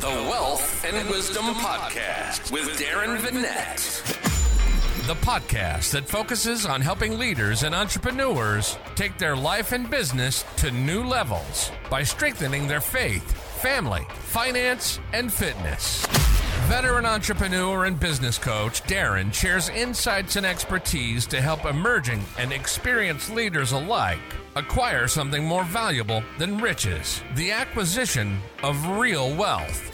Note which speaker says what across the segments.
Speaker 1: The Wealth and Wisdom Podcast with Darren Vanette. The podcast that focuses on helping leaders and entrepreneurs take their life and business to new levels by strengthening their faith, family, finance, and fitness. Veteran entrepreneur and business coach Darren shares insights and expertise to help emerging and experienced leaders alike acquire something more valuable than riches the acquisition of real wealth.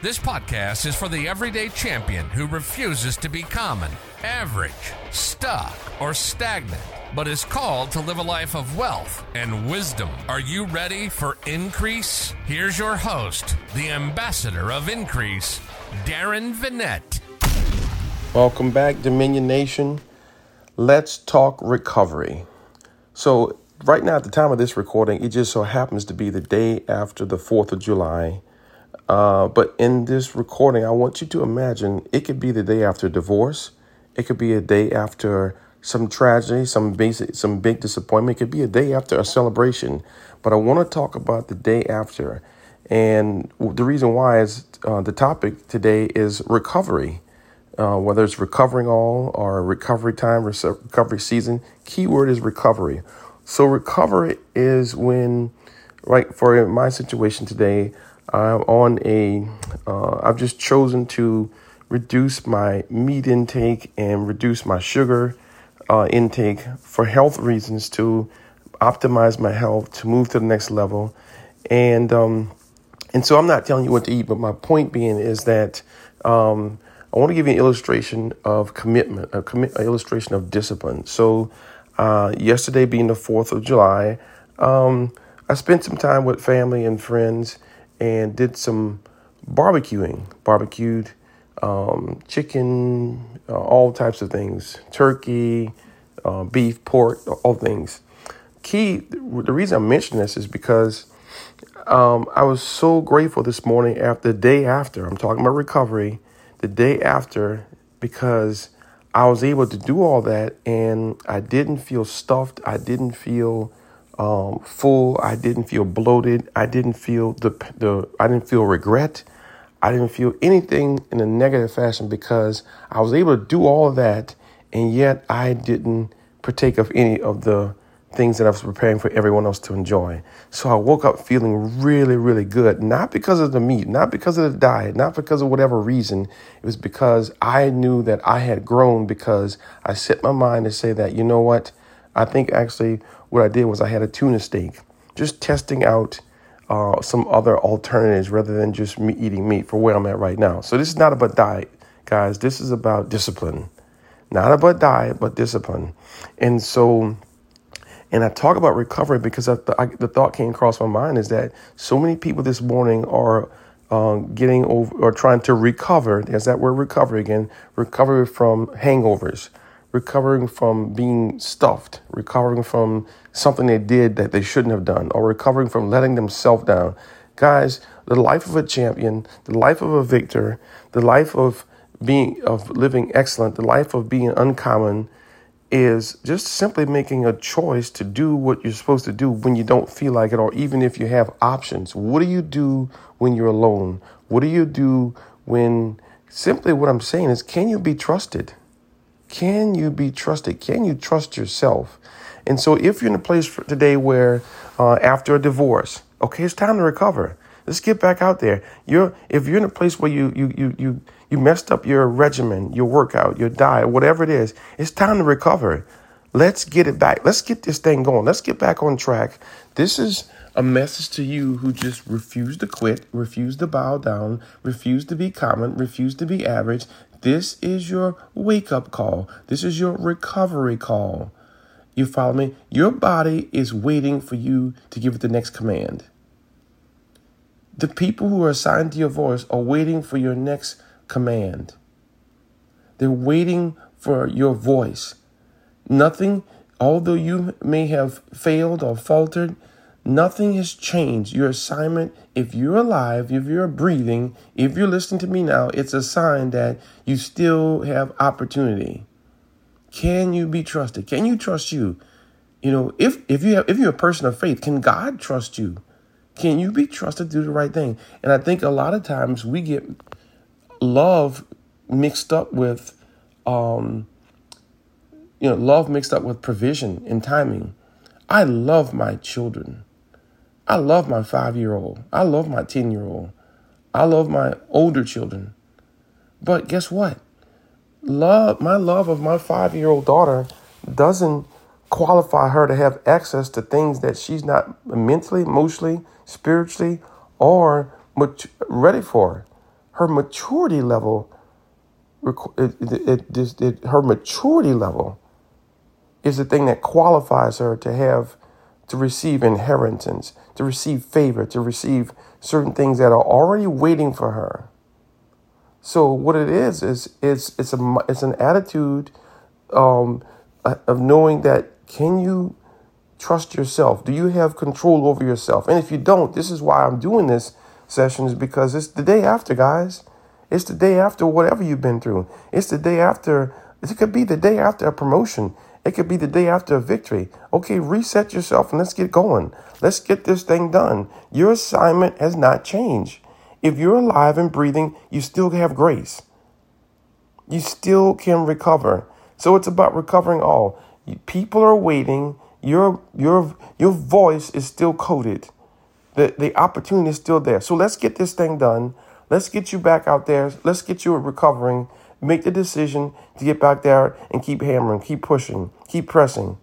Speaker 1: This podcast is for the everyday champion who refuses to be common, average, stuck, or stagnant, but is called to live a life of wealth and wisdom. Are you ready for increase? Here's your host, the ambassador of increase, Darren Vanette.
Speaker 2: Welcome back, Dominion Nation. Let's talk recovery. So, right now, at the time of this recording, it just so happens to be the day after the 4th of July. Uh, but in this recording, I want you to imagine it could be the day after divorce. It could be a day after some tragedy, some basic, some big disappointment. It could be a day after a celebration. But I want to talk about the day after. And the reason why is uh, the topic today is recovery. Uh, whether it's recovering all or recovery time, recovery season, keyword is recovery. So recovery is when, right, for my situation today, I'm on a. uh, just chosen to reduce my meat intake and reduce my sugar uh, intake for health reasons to optimize my health to move to the next level, and um, and so I'm not telling you what to eat, but my point being is that um, I want to give you an illustration of commitment, a commit, an illustration of discipline. So uh, yesterday being the Fourth of July, um, I spent some time with family and friends and did some barbecuing, barbecued um, chicken, uh, all types of things, turkey, uh, beef, pork, all things. Key, the reason I mention this is because um, I was so grateful this morning after the day after, I'm talking about recovery, the day after, because I was able to do all that and I didn't feel stuffed. I didn't feel um, full. I didn't feel bloated. I didn't feel the the. I didn't feel regret. I didn't feel anything in a negative fashion because I was able to do all that, and yet I didn't partake of any of the things that I was preparing for everyone else to enjoy. So I woke up feeling really, really good, not because of the meat, not because of the diet, not because of whatever reason. It was because I knew that I had grown because I set my mind to say that, you know what? I think actually what I did was I had a tuna steak, just testing out uh, some other alternatives rather than just me eating meat for where I'm at right now. So this is not about diet, guys. This is about discipline, not about diet, but discipline. And so, and I talk about recovery because I, I, the thought came across my mind is that so many people this morning are uh, getting over or trying to recover. There's that word recovery again. Recovery from hangovers recovering from being stuffed, recovering from something they did that they shouldn't have done, or recovering from letting themselves down. Guys, the life of a champion, the life of a victor, the life of being of living excellent, the life of being uncommon is just simply making a choice to do what you're supposed to do when you don't feel like it or even if you have options. What do you do when you're alone? What do you do when simply what I'm saying is can you be trusted? Can you be trusted? Can you trust yourself? And so, if you're in a place today where uh, after a divorce, okay, it's time to recover. Let's get back out there. You're if you're in a place where you you you you you messed up your regimen, your workout, your diet, whatever it is, it's time to recover. Let's get it back. Let's get this thing going. Let's get back on track. This is a message to you who just refuse to quit, refuse to bow down, refuse to be common, refuse to be average, this is your wake up call. This is your recovery call. You follow me? Your body is waiting for you to give it the next command. The people who are assigned to your voice are waiting for your next command. They're waiting for your voice. Nothing, although you may have failed or faltered, Nothing has changed. Your assignment, if you're alive, if you're breathing, if you're listening to me now, it's a sign that you still have opportunity. Can you be trusted? Can you trust you? You know, if if you have if you're a person of faith, can God trust you? Can you be trusted to do the right thing? And I think a lot of times we get love mixed up with, um, you know, love mixed up with provision and timing. I love my children. I love my five year old. I love my 10 year old. I love my older children. But guess what? Love, my love of my five year old daughter doesn't qualify her to have access to things that she's not mentally, emotionally, spiritually, or much ready for. Her maturity level, it, it, it, it, her maturity level is the thing that qualifies her to have, to receive inheritance, to receive favor, to receive certain things that are already waiting for her. So what it is is it's it's a it's an attitude um, of knowing that can you trust yourself? Do you have control over yourself? And if you don't, this is why I'm doing this session is because it's the day after, guys. It's the day after whatever you've been through. It's the day after. It could be the day after a promotion. It could be the day after a victory. Okay, reset yourself and let's get going. Let's get this thing done. Your assignment has not changed. If you're alive and breathing, you still have grace. You still can recover. So it's about recovering all. People are waiting. Your your your voice is still coded. The the opportunity is still there. So let's get this thing done. Let's get you back out there. Let's get you recovering. Make the decision to get back there and keep hammering, keep pushing, keep pressing,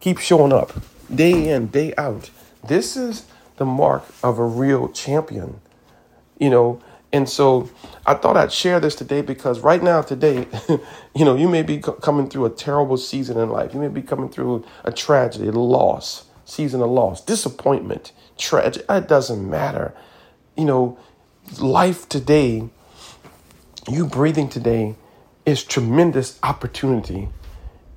Speaker 2: keep showing up day in, day out. This is the mark of a real champion you know. And so I thought I'd share this today because right now, today, you know, you may be coming through a terrible season in life. You may be coming through a tragedy, a loss, season of loss, disappointment, tragedy. It doesn't matter. You know, life today, you breathing today is tremendous opportunity.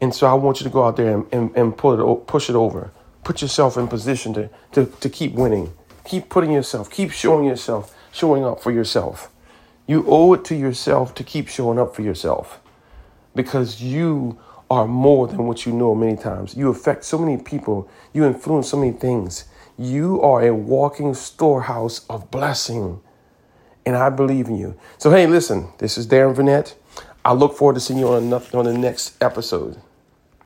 Speaker 2: And so I want you to go out there and, and, and pull it, push it over. Put yourself in position to, to, to keep winning. Keep putting yourself, keep showing yourself showing up for yourself. You owe it to yourself to keep showing up for yourself because you are more than what you know many times. You affect so many people, you influence so many things. You are a walking storehouse of blessing. And I believe in you. So, hey, listen, this is Darren Vanette. I look forward to seeing you on, on the next episode.